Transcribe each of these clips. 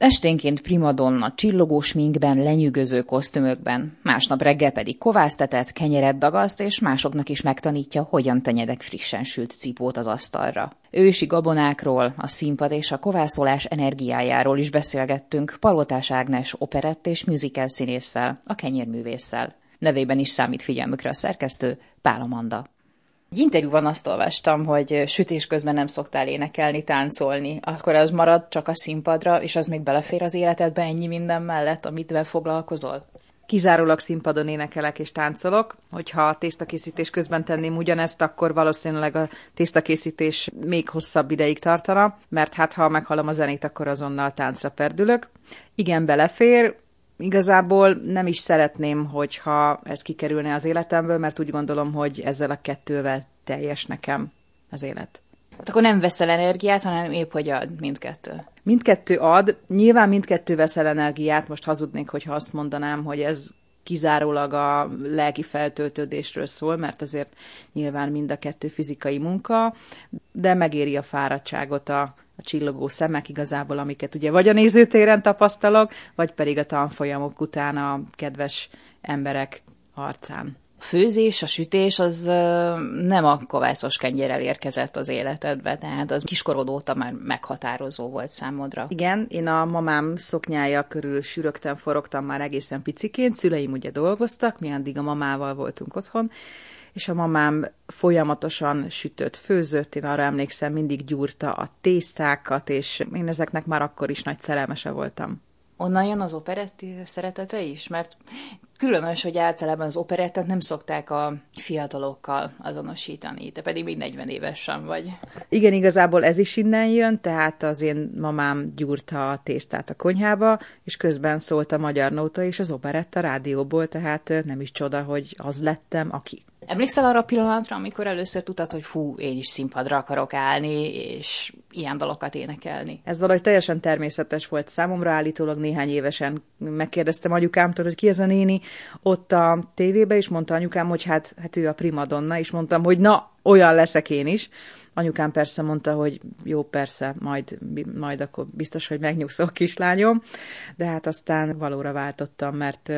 Esténként primadonna, csillogó sminkben, lenyűgöző kosztümökben, másnap reggel pedig kovásztetet, kenyeret dagaszt, és másoknak is megtanítja, hogyan tenyedek frissen sült cipót az asztalra. Ősi gabonákról, a színpad és a kovászolás energiájáról is beszélgettünk Palotás Ágnes operett és musical színésszel, a kenyérművésszel. Nevében is számít figyelmükre a szerkesztő, Pál Amanda. Egy interjúban azt olvastam, hogy sütés közben nem szoktál énekelni, táncolni. Akkor az marad csak a színpadra, és az még belefér az életedbe ennyi minden mellett, amit foglalkozol? Kizárólag színpadon énekelek és táncolok. Hogyha a tésztakészítés közben tenném ugyanezt, akkor valószínűleg a tésztakészítés még hosszabb ideig tartana, mert hát ha meghallom a zenét, akkor azonnal táncra perdülök. Igen, belefér, Igazából nem is szeretném, hogyha ez kikerülne az életemből, mert úgy gondolom, hogy ezzel a kettővel teljes nekem az élet. Hát akkor nem veszel energiát, hanem épp hogy ad mindkettő. Mindkettő ad. Nyilván mindkettő veszel energiát. Most hazudnék, hogyha azt mondanám, hogy ez kizárólag a lelki feltöltődésről szól, mert azért nyilván mind a kettő fizikai munka, de megéri a fáradtságot a, a csillogó szemek igazából, amiket ugye vagy a nézőtéren tapasztalok, vagy pedig a tanfolyamok után a kedves emberek arcán. A főzés, a sütés az nem a kovászos kenyérrel érkezett az életedbe, tehát az kiskorod óta már meghatározó volt számodra. Igen, én a mamám szoknyája körül sűrögtem, forogtam már egészen piciként, szüleim ugye dolgoztak, mi addig a mamával voltunk otthon, és a mamám folyamatosan sütött, főzött, én arra emlékszem, mindig gyúrta a tésztákat, és én ezeknek már akkor is nagy szerelmese voltam. Onnan jön az operetti szeretete is? Mert különös, hogy általában az operettet nem szokták a fiatalokkal azonosítani, te pedig még 40 évesen vagy. Igen, igazából ez is innen jön, tehát az én mamám gyúrta a tésztát a konyhába, és közben szólt a magyar nóta és az operetta rádióból, tehát nem is csoda, hogy az lettem, aki. Emlékszel arra a pillanatra, amikor először tudtad, hogy fú, én is színpadra akarok állni, és ilyen dalokat énekelni? Ez valahogy teljesen természetes volt számomra, állítólag néhány évesen megkérdeztem anyukámtól, hogy ki ez a néni ott a tévébe, és mondta anyukám, hogy hát, hát ő a primadonna, és mondtam, hogy na, olyan leszek én is. Anyukám persze mondta, hogy jó, persze, majd, majd akkor biztos, hogy megnyugszok, kislányom, de hát aztán valóra váltottam, mert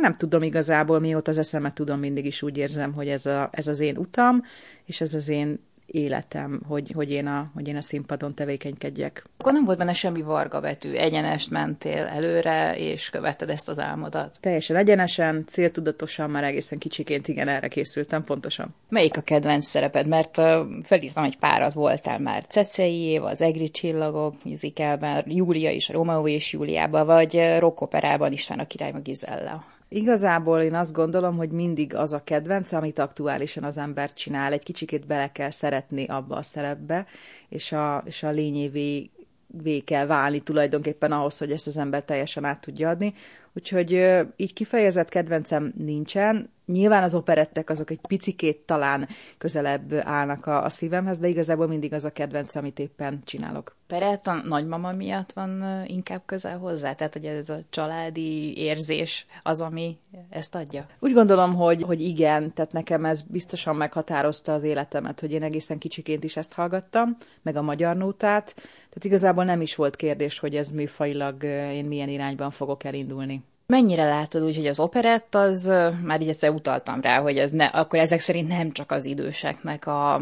nem tudom igazából, mióta az eszemet tudom, mindig is úgy érzem, hogy ez, a, ez az én utam, és ez az én életem, hogy, hogy, én a, hogy én a színpadon tevékenykedjek. Akkor nem volt benne semmi varga betű, egyenest mentél előre, és követted ezt az álmodat? Teljesen egyenesen, céltudatosan, már egészen kicsiként igen, erre készültem, pontosan. Melyik a kedvenc szereped? Mert felírtam egy párat, voltál már Cecei Év, az Egri Csillagok musicalben, Júlia is, Romeo és Júliában, vagy rock operában István a király Gizella. Igazából én azt gondolom, hogy mindig az a kedvenc, amit aktuálisan az ember csinál. Egy kicsikét bele kell szeretni abba a szerepbe, és a, és a lényévé vé kell válni tulajdonképpen ahhoz, hogy ezt az ember teljesen át tudja adni. Úgyhogy így kifejezett kedvencem nincsen. Nyilván az operettek azok egy picikét talán közelebb állnak a, a szívemhez, de igazából mindig az a kedvenc, amit éppen csinálok. Perett a nagymama miatt van inkább közel hozzá? Tehát, hogy ez a családi érzés az, ami ezt adja? Úgy gondolom, hogy, hogy igen, tehát nekem ez biztosan meghatározta az életemet, hogy én egészen kicsiként is ezt hallgattam, meg a magyar nótát, tehát igazából nem is volt kérdés, hogy ez műfajilag én milyen irányban fogok elindulni. Mennyire látod úgy, hogy az operett, az már így egyszer utaltam rá, hogy ez ne, akkor ezek szerint nem csak az időseknek a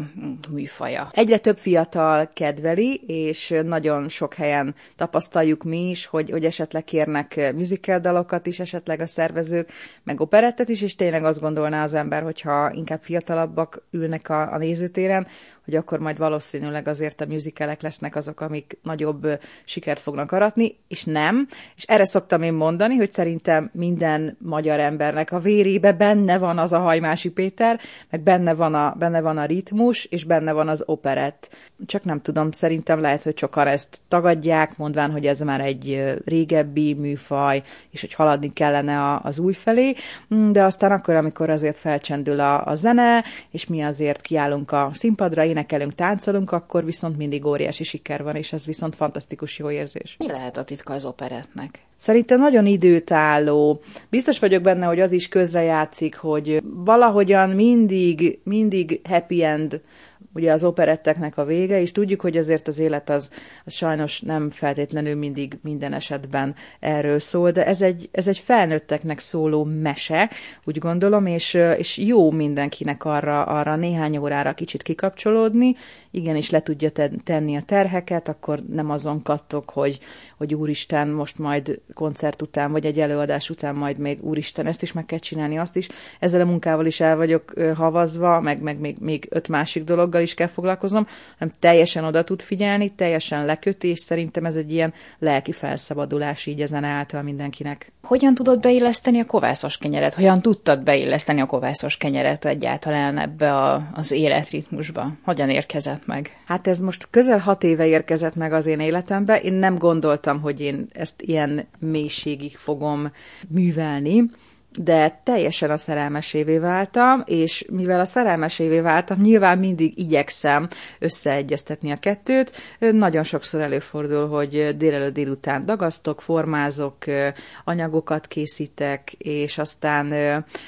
műfaja. Egyre több fiatal kedveli, és nagyon sok helyen tapasztaljuk mi is, hogy, hogy esetleg kérnek musical dalokat is, esetleg a szervezők, meg operettet is, és tényleg azt gondolná az ember, hogyha inkább fiatalabbak ülnek a, a nézőtéren, hogy akkor majd valószínűleg azért a musicalek lesznek azok, amik nagyobb sikert fognak aratni, és nem. És erre szoktam én mondani, hogy szerintem minden magyar embernek a vérébe benne van az a Hajmási Péter, meg benne van a, benne van a ritmus, és benne van az operett. Csak nem tudom, szerintem lehet, hogy sokan ezt tagadják, mondván, hogy ez már egy régebbi műfaj, és hogy haladni kellene az új felé, mm, de aztán akkor, amikor azért felcsendül a, a zene, és mi azért kiállunk a színpadra, énekelünk, táncolunk, akkor viszont mindig óriási siker van, és ez viszont fantasztikus jó érzés. Mi lehet a titka az operetnek? Szerintem nagyon időtálló. Biztos vagyok benne, hogy az is közrejátszik, hogy valahogyan mindig, mindig happy end ugye az operetteknek a vége, és tudjuk, hogy azért az élet az, az sajnos nem feltétlenül mindig minden esetben erről szól, de ez egy, ez egy felnőtteknek szóló mese, úgy gondolom, és, és jó mindenkinek arra, arra néhány órára kicsit kikapcsolódni, igenis le tudja tenni a terheket, akkor nem azon kattok, hogy, hogy úristen, most majd koncert után, vagy egy előadás után majd még úristen, ezt is meg kell csinálni, azt is. Ezzel a munkával is el vagyok havazva, meg, meg még, még öt másik dologgal is kell foglalkoznom, hanem teljesen oda tud figyelni, teljesen leköti, és szerintem ez egy ilyen lelki felszabadulás így ezen által mindenkinek. Hogyan tudod beilleszteni a kovászos kenyeret? Hogyan tudtad beilleszteni a kovászos kenyeret egyáltalán ebbe a, az életritmusba? Hogyan érkezett meg? Hát ez most közel hat éve érkezett meg az én életembe. Én nem gondoltam, hogy én ezt ilyen mélységig fogom művelni de teljesen a szerelmesévé váltam, és mivel a szerelmesévé váltam, nyilván mindig igyekszem összeegyeztetni a kettőt. Nagyon sokszor előfordul, hogy délelőtt délután dagasztok, formázok, anyagokat készítek, és aztán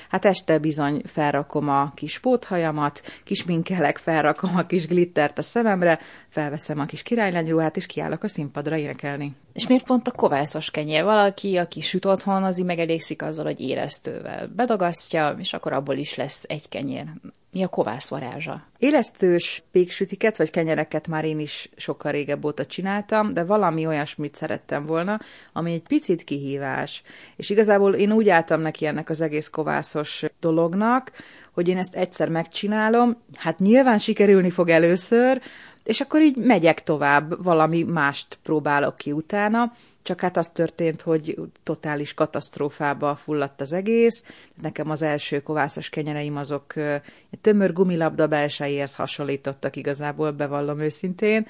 hát este bizony felrakom a kis póthajamat, kis minkelek, felrakom a kis glittert a szememre, felveszem a kis királylányruhát, és kiállok a színpadra énekelni. És miért pont a kovászos kenyér? Valaki, aki süt otthon, az megelégszik azzal, hogy élesztővel bedagasztja, és akkor abból is lesz egy kenyér. Mi a kovász varázsa? Élesztős péksütiket vagy kenyereket már én is sokkal régebb óta csináltam, de valami olyasmit szerettem volna, ami egy picit kihívás. És igazából én úgy álltam neki ennek az egész kovászos dolognak, hogy én ezt egyszer megcsinálom, hát nyilván sikerülni fog először, és akkor így megyek tovább, valami mást próbálok ki utána, csak hát az történt, hogy totális katasztrófába fulladt az egész. Nekem az első kovászos kenyereim azok tömör gumilabda belsejéhez hasonlítottak igazából, bevallom őszintén,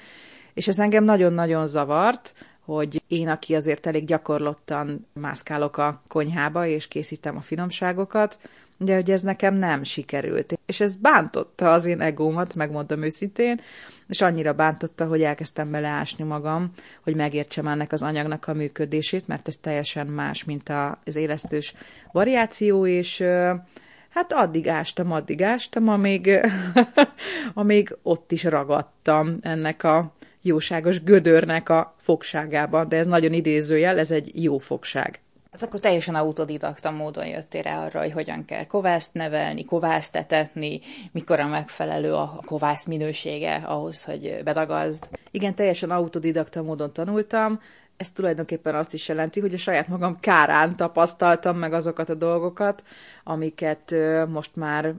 és ez engem nagyon-nagyon zavart, hogy én, aki azért elég gyakorlottan mászkálok a konyhába, és készítem a finomságokat, de hogy ez nekem nem sikerült. És ez bántotta az én egómat, megmondom őszintén, és annyira bántotta, hogy elkezdtem beleásni magam, hogy megértsem ennek az anyagnak a működését, mert ez teljesen más, mint az élesztős variáció, és hát addig ástam, addig ástam, amíg, amíg ott is ragadtam ennek a jóságos gödörnek a fogságában, de ez nagyon idézőjel, ez egy jó fogság. Hát akkor teljesen autodidakta módon jöttél rá arra, hogy hogyan kell kovászt nevelni, kovászt etetni, mikor a megfelelő a kovász minősége ahhoz, hogy bedagazd. Igen, teljesen autodidakta módon tanultam. Ez tulajdonképpen azt is jelenti, hogy a saját magam kárán tapasztaltam meg azokat a dolgokat, amiket most már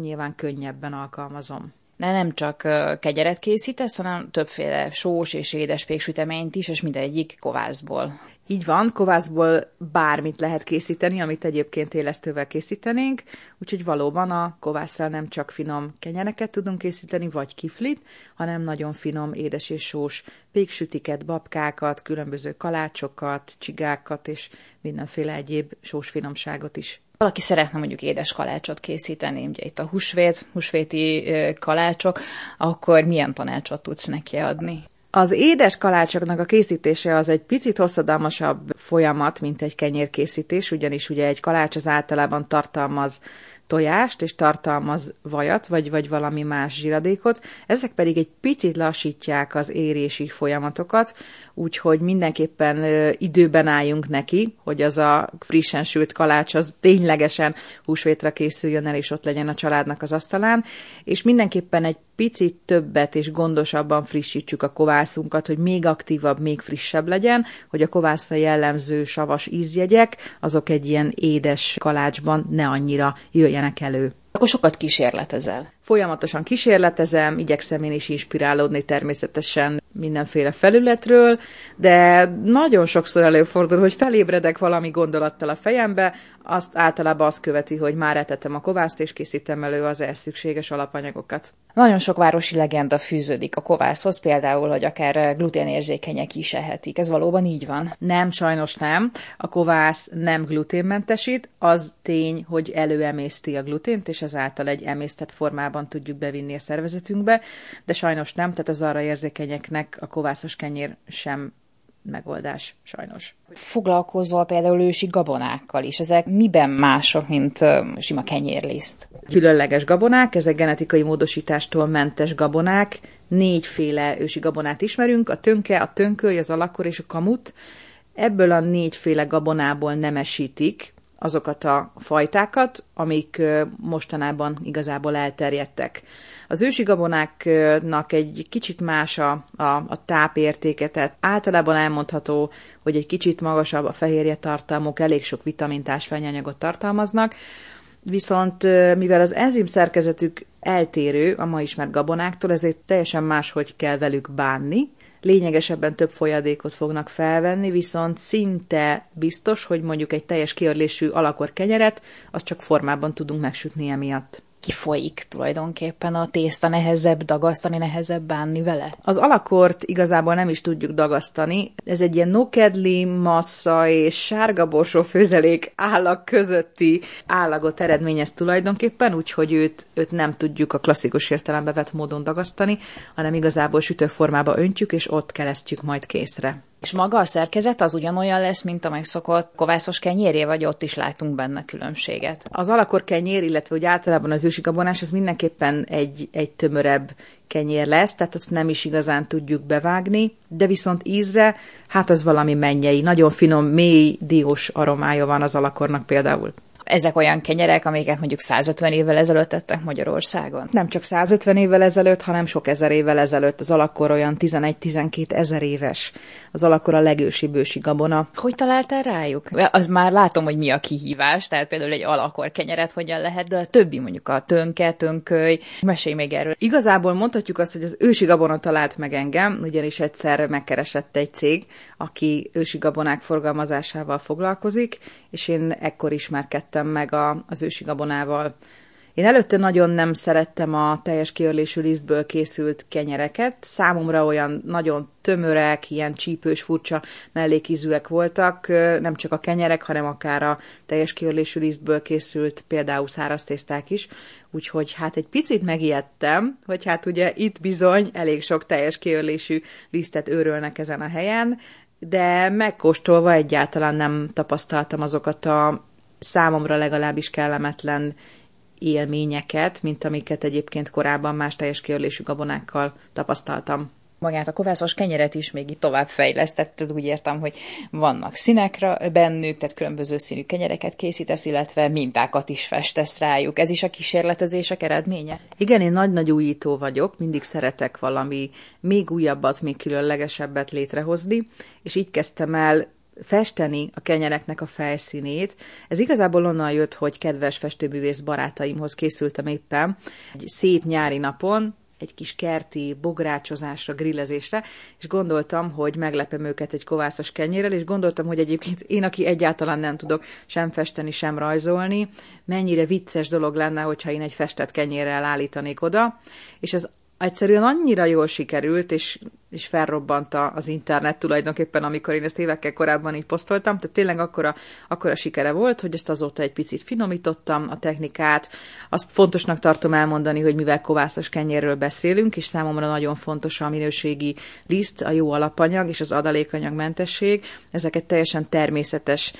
nyilván könnyebben alkalmazom de nem csak kegyeret készítesz, hanem többféle sós és édes péksüteményt is, és mindegyik kovászból. Így van, kovászból bármit lehet készíteni, amit egyébként élesztővel készítenénk, úgyhogy valóban a kovásszal nem csak finom kenyereket tudunk készíteni, vagy kiflit, hanem nagyon finom édes és sós péksütiket, babkákat, különböző kalácsokat, csigákat és mindenféle egyéb sós finomságot is valaki szeretne mondjuk édes kalácsot készíteni, ugye itt a húsvét, húsvéti kalácsok, akkor milyen tanácsot tudsz neki adni? Az édes kalácsoknak a készítése az egy picit hosszadalmasabb folyamat, mint egy kenyérkészítés, ugyanis ugye egy kalács az általában tartalmaz tojást, és tartalmaz vajat, vagy, vagy valami más zsiradékot, ezek pedig egy picit lassítják az érési folyamatokat, úgyhogy mindenképpen időben álljunk neki, hogy az a frissen sült kalács az ténylegesen húsvétra készüljön el, és ott legyen a családnak az asztalán, és mindenképpen egy picit többet és gondosabban frissítsük a kovászunkat, hogy még aktívabb, még frissebb legyen, hogy a kovászra jellemző savas ízjegyek, azok egy ilyen édes kalácsban ne annyira jöjjenek elő. Akkor sokat kísérletezel. Folyamatosan kísérletezem, igyekszem én is inspirálódni természetesen mindenféle felületről, de nagyon sokszor előfordul, hogy felébredek valami gondolattal a fejembe, azt általában azt követi, hogy már etetem a kovászt, és készítem elő az ehhez szükséges alapanyagokat. Nagyon sok városi legenda fűződik a kovászhoz, például, hogy akár gluténérzékenyek is ehetik. Ez valóban így van? Nem, sajnos nem. A kovász nem gluténmentesít, az tény, hogy előemészti a glutént, és ezáltal egy emésztett formában tudjuk bevinni a szervezetünkbe, de sajnos nem, tehát az arra érzékenyeknek a kovászos kenyér sem megoldás, sajnos. Foglalkozol például ősi gabonákkal is. Ezek miben mások, mint sima kenyérliszt? Különleges gabonák, ezek genetikai módosítástól mentes gabonák. Négyféle ősi gabonát ismerünk, a tönke, a tönköly, az alakor és a kamut. Ebből a négyféle gabonából nemesítik azokat a fajtákat, amik mostanában igazából elterjedtek. Az ősi gabonáknak egy kicsit más a, a, a tápértéke, tehát általában elmondható, hogy egy kicsit magasabb a fehérje tartalmuk, elég sok vitamintás fennyanyagot tartalmaznak, viszont mivel az enzim szerkezetük eltérő a ma ismert gabonáktól, ezért teljesen máshogy kell velük bánni, lényegesebben több folyadékot fognak felvenni, viszont szinte biztos, hogy mondjuk egy teljes kiörlésű alakor kenyeret, azt csak formában tudunk megsütni emiatt kifolyik tulajdonképpen a tészta, nehezebb dagasztani, nehezebb bánni vele? Az alakort igazából nem is tudjuk dagasztani. Ez egy ilyen nokedli, massza és sárga borsó főzelék állag közötti állagot eredményez tulajdonképpen, úgyhogy őt, őt nem tudjuk a klasszikus értelembe vett módon dagasztani, hanem igazából sütőformába öntjük, és ott keresztjük majd készre. És maga a szerkezet az ugyanolyan lesz, mint a megszokott kovászos kenyérje, vagy ott is látunk benne különbséget? Az alakor kenyér, illetve hogy általában az ősi gabonás, az mindenképpen egy, egy tömörebb kenyér lesz, tehát azt nem is igazán tudjuk bevágni, de viszont ízre, hát az valami mennyei, nagyon finom, mély, diós aromája van az alakornak például ezek olyan kenyerek, amiket mondjuk 150 évvel ezelőtt tettek Magyarországon? Nem csak 150 évvel ezelőtt, hanem sok ezer évvel ezelőtt. Az alakor olyan 11-12 ezer éves. Az alakor a legősibb ősi gabona. Hogy találtál rájuk? Az már látom, hogy mi a kihívás, tehát például egy alakor kenyeret hogyan lehet, de a többi mondjuk a tönke, tönköly. Mesélj még erről. Igazából mondhatjuk azt, hogy az ősi gabona talált meg engem, ugyanis egyszer megkeresett egy cég, aki ősi gabonák forgalmazásával foglalkozik, és én ekkor ismerkedtem meg a, az ősi gabonával. Én előtte nagyon nem szerettem a teljes kiörlésű lisztből készült kenyereket. Számomra olyan nagyon tömörek, ilyen csípős, furcsa mellékízűek voltak, nem csak a kenyerek, hanem akár a teljes kiörlésű lisztből készült például száraz tészták is. Úgyhogy hát egy picit megijedtem, hogy hát ugye itt bizony elég sok teljes kiörlésű lisztet őrölnek ezen a helyen, de megkóstolva egyáltalán nem tapasztaltam azokat a számomra legalábbis kellemetlen élményeket, mint amiket egyébként korábban más teljes kiörlésű gabonákkal tapasztaltam magát a kovászos kenyeret is még itt tovább fejlesztetted, úgy értem, hogy vannak színekre bennük, tehát különböző színű kenyereket készítesz, illetve mintákat is festesz rájuk. Ez is a kísérletezések eredménye? Igen, én nagy-nagy újító vagyok, mindig szeretek valami még újabbat, még különlegesebbet létrehozni, és így kezdtem el festeni a kenyereknek a felszínét. Ez igazából onnan jött, hogy kedves festőbűvész barátaimhoz készültem éppen egy szép nyári napon, egy kis kerti bográcsozásra, grillezésre, és gondoltam, hogy meglepem őket egy kovászos kenyérrel, és gondoltam, hogy egyébként én, aki egyáltalán nem tudok sem festeni, sem rajzolni, mennyire vicces dolog lenne, hogyha én egy festett kenyérrel állítanék oda, és ez egyszerűen annyira jól sikerült, és, és felrobbant az internet tulajdonképpen, amikor én ezt évekkel korábban így posztoltam, tehát tényleg akkora, akkora sikere volt, hogy ezt azóta egy picit finomítottam, a technikát. Azt fontosnak tartom elmondani, hogy mivel kovászos kenyérről beszélünk, és számomra nagyon fontos a minőségi liszt, a jó alapanyag és az adalékanyagmentesség, ezeket teljesen természetes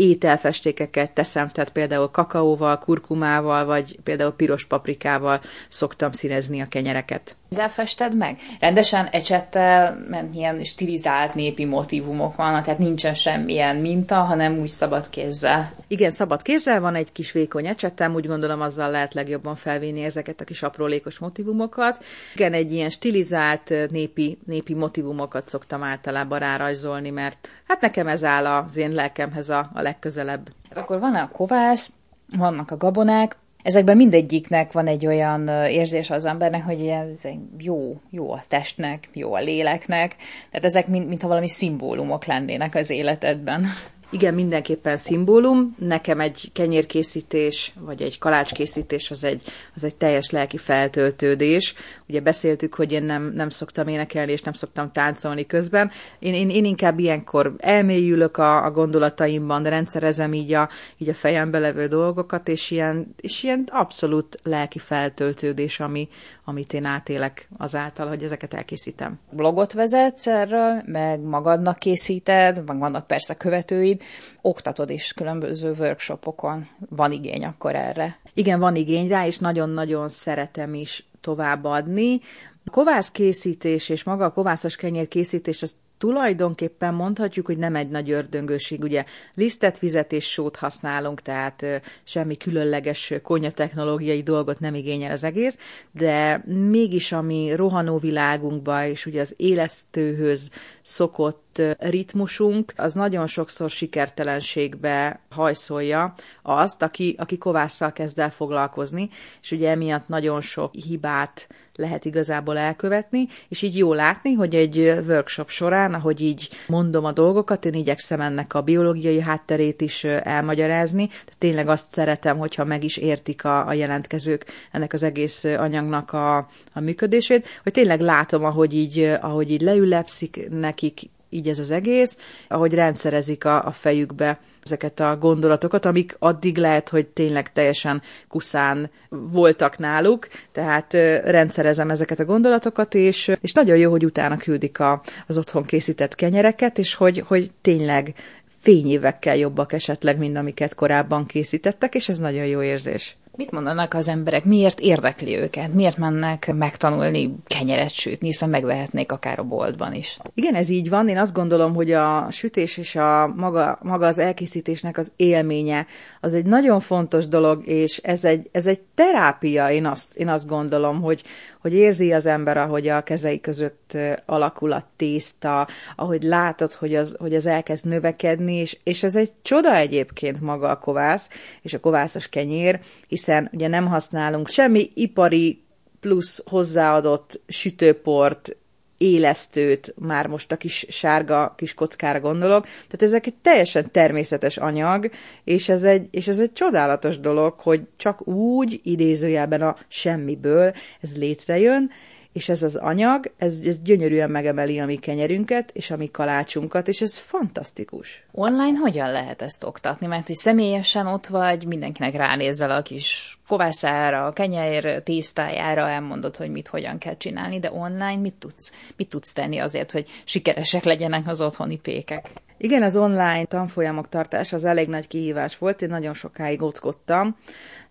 ételfestékeket teszem, tehát például kakaóval, kurkumával, vagy például piros paprikával szoktam színezni a kenyereket. Mivel fested meg? Rendesen ecsettel, mert ilyen stilizált népi motivumok vannak, tehát nincsen semmilyen minta, hanem úgy szabad kézzel. Igen, szabad kézzel van egy kis vékony ecsetem, úgy gondolom azzal lehet legjobban felvinni ezeket a kis aprólékos motivumokat. Igen, egy ilyen stilizált népi, népi motivumokat szoktam általában rárajzolni, mert hát nekem ez áll az én lelkemhez a, a legközelebb. Hát akkor van a kovász, vannak a gabonák, Ezekben mindegyiknek van egy olyan érzés az embernek, hogy ez jó, jó a testnek, jó a léleknek, tehát ezek mint, mintha valami szimbólumok lennének az életedben. Igen, mindenképpen szimbólum. Nekem egy kenyérkészítés, vagy egy kalácskészítés az egy, az egy teljes lelki feltöltődés. Ugye beszéltük, hogy én nem, nem szoktam énekelni, és nem szoktam táncolni közben. Én, én, én inkább ilyenkor elmélyülök a, a gondolataimban, rendszerezem így a, így a fejembe levő dolgokat, és ilyen, és ilyen abszolút lelki feltöltődés, ami, amit én átélek azáltal, hogy ezeket elkészítem. Blogot vezetsz erről, meg magadnak készíted, meg vannak persze követőid, oktatod is különböző workshopokon. Van igény akkor erre? Igen, van igény rá, és nagyon-nagyon szeretem is továbbadni. A kovász készítés és maga a kovászos kenyér készítés az tulajdonképpen mondhatjuk, hogy nem egy nagy ördöngőség. Ugye lisztet, vizet és sót használunk, tehát semmi különleges technológiai dolgot nem igényel az egész, de mégis ami rohanó világunkba és ugye az élesztőhöz szokott ritmusunk, az nagyon sokszor sikertelenségbe hajszolja azt, aki, aki kovásszal kezd el foglalkozni, és ugye emiatt nagyon sok hibát lehet igazából elkövetni, és így jó látni, hogy egy workshop során, ahogy így mondom a dolgokat, én igyekszem ennek a biológiai hátterét is elmagyarázni, de tényleg azt szeretem, hogyha meg is értik a, a jelentkezők ennek az egész anyagnak a, a működését, hogy tényleg látom, ahogy így, ahogy így leülepszik nekik így ez az egész, ahogy rendszerezik a, a fejükbe ezeket a gondolatokat, amik addig lehet, hogy tényleg teljesen kuszán voltak náluk, tehát rendszerezem ezeket a gondolatokat, és, és nagyon jó, hogy utána küldik a, az otthon készített kenyereket, és hogy, hogy tényleg fényévekkel jobbak esetleg, mint amiket korábban készítettek, és ez nagyon jó érzés. Mit mondanak az emberek? Miért érdekli őket? Miért mennek megtanulni kenyeret sütni, hiszen megvehetnék akár a boltban is? Igen, ez így van. Én azt gondolom, hogy a sütés és a maga, maga az elkészítésnek az élménye az egy nagyon fontos dolog, és ez egy, ez egy terápia, én azt, én azt gondolom, hogy, hogy érzi az ember, ahogy a kezei között alakul a tészta, ahogy látod, hogy az, hogy az elkezd növekedni, és, és ez egy csoda egyébként maga a kovász, és a kovászos kenyér, hiszen ugye nem használunk semmi ipari plusz hozzáadott sütőport, élesztőt, már most a kis sárga kis kockára gondolok. Tehát ezek egy teljesen természetes anyag, és ez egy, és ez egy csodálatos dolog, hogy csak úgy idézőjelben a semmiből ez létrejön, és ez az anyag, ez, ez gyönyörűen megemeli a mi kenyerünket, és a mi kalácsunkat, és ez fantasztikus. Online hogyan lehet ezt oktatni? Mert hogy személyesen ott vagy, mindenkinek ránézel a kis kovászára, a kenyér tésztájára, elmondod, hogy mit hogyan kell csinálni, de online mit tudsz, mit tudsz tenni azért, hogy sikeresek legyenek az otthoni pékek? Igen, az online tanfolyamok tartása az elég nagy kihívás volt, én nagyon sokáig ockodtam,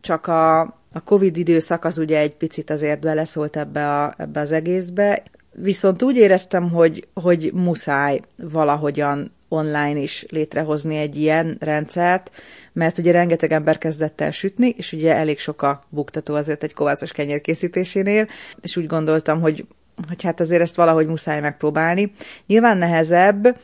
csak a, a Covid időszak az ugye egy picit azért beleszólt ebbe, a, ebbe az egészbe, viszont úgy éreztem, hogy, hogy muszáj valahogyan online is létrehozni egy ilyen rendszert, mert ugye rengeteg ember kezdett el sütni, és ugye elég sok a buktató azért egy kovászos kenyér készítésénél, és úgy gondoltam, hogy hogy hát azért ezt valahogy muszáj megpróbálni. Nyilván nehezebb,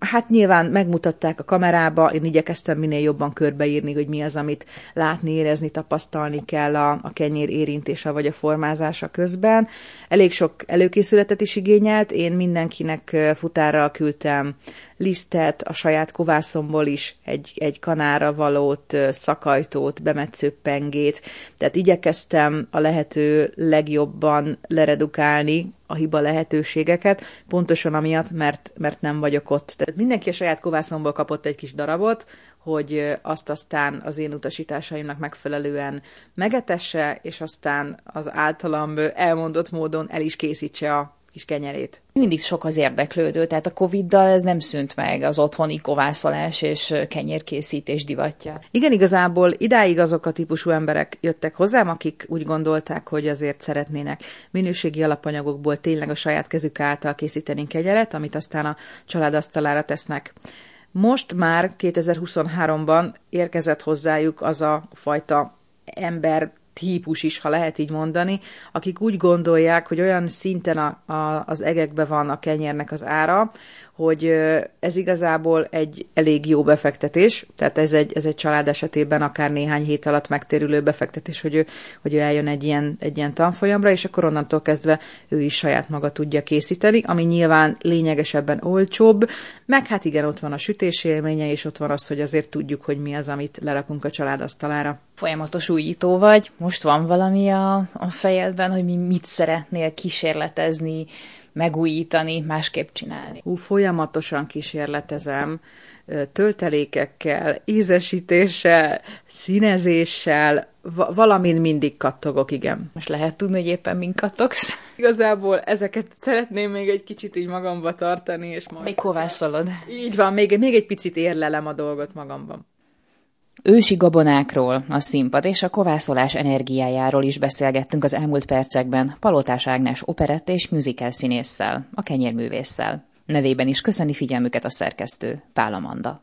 Hát nyilván megmutatták a kamerába, én igyekeztem minél jobban körbeírni, hogy mi az, amit látni, érezni, tapasztalni kell a, a kenyér érintése vagy a formázása közben. Elég sok előkészületet is igényelt, én mindenkinek futárral küldtem lisztet, a saját kovászomból is egy, egy kanára valót, szakajtót, bemetsző pengét, tehát igyekeztem a lehető legjobban leredukálni a hiba lehetőségeket, pontosan amiatt, mert, mert nem vagyok ott. Tehát mindenki a saját kovászomból kapott egy kis darabot, hogy azt aztán az én utasításaimnak megfelelően megetesse, és aztán az általam elmondott módon el is készítse a kis kenyerét. Mindig sok az érdeklődő, tehát a Covid-dal ez nem szűnt meg, az otthoni kovászolás és kenyérkészítés divatja. Igen, igazából idáig azok a típusú emberek jöttek hozzám, akik úgy gondolták, hogy azért szeretnének minőségi alapanyagokból tényleg a saját kezük által készíteni kenyeret, amit aztán a család asztalára tesznek. Most már 2023-ban érkezett hozzájuk az a fajta ember típus is, ha lehet így mondani, akik úgy gondolják, hogy olyan szinten a, a, az egekbe van a kenyérnek az ára, hogy ez igazából egy elég jó befektetés, tehát ez egy, ez egy család esetében akár néhány hét alatt megtérülő befektetés, hogy ő, hogy ő eljön egy ilyen, egy ilyen tanfolyamra, és akkor onnantól kezdve ő is saját maga tudja készíteni, ami nyilván lényegesebben olcsóbb, meg hát igen, ott van a sütés élménye, és ott van az, hogy azért tudjuk, hogy mi az, amit lerakunk a család asztalára. Folyamatos újító vagy, most van valami a, a fejedben, hogy mi mit szeretnél kísérletezni, megújítani, másképp csinálni? Ú, folyamatosan kísérletezem töltelékekkel, ízesítéssel, színezéssel, va- valamin mindig kattogok, igen. Most lehet tudni, hogy éppen mind kattogsz? Igazából ezeket szeretném még egy kicsit így magamba tartani, és majd... Még kovászolod. Így van, még, még egy picit érlelem a dolgot magamban. Ősi gabonákról, a színpad és a kovászolás energiájáról is beszélgettünk az elmúlt percekben Palotás Ágnes operett és musical színésszel, a kenyérművésszel. Nevében is köszöni figyelmüket a szerkesztő, Pál Amanda.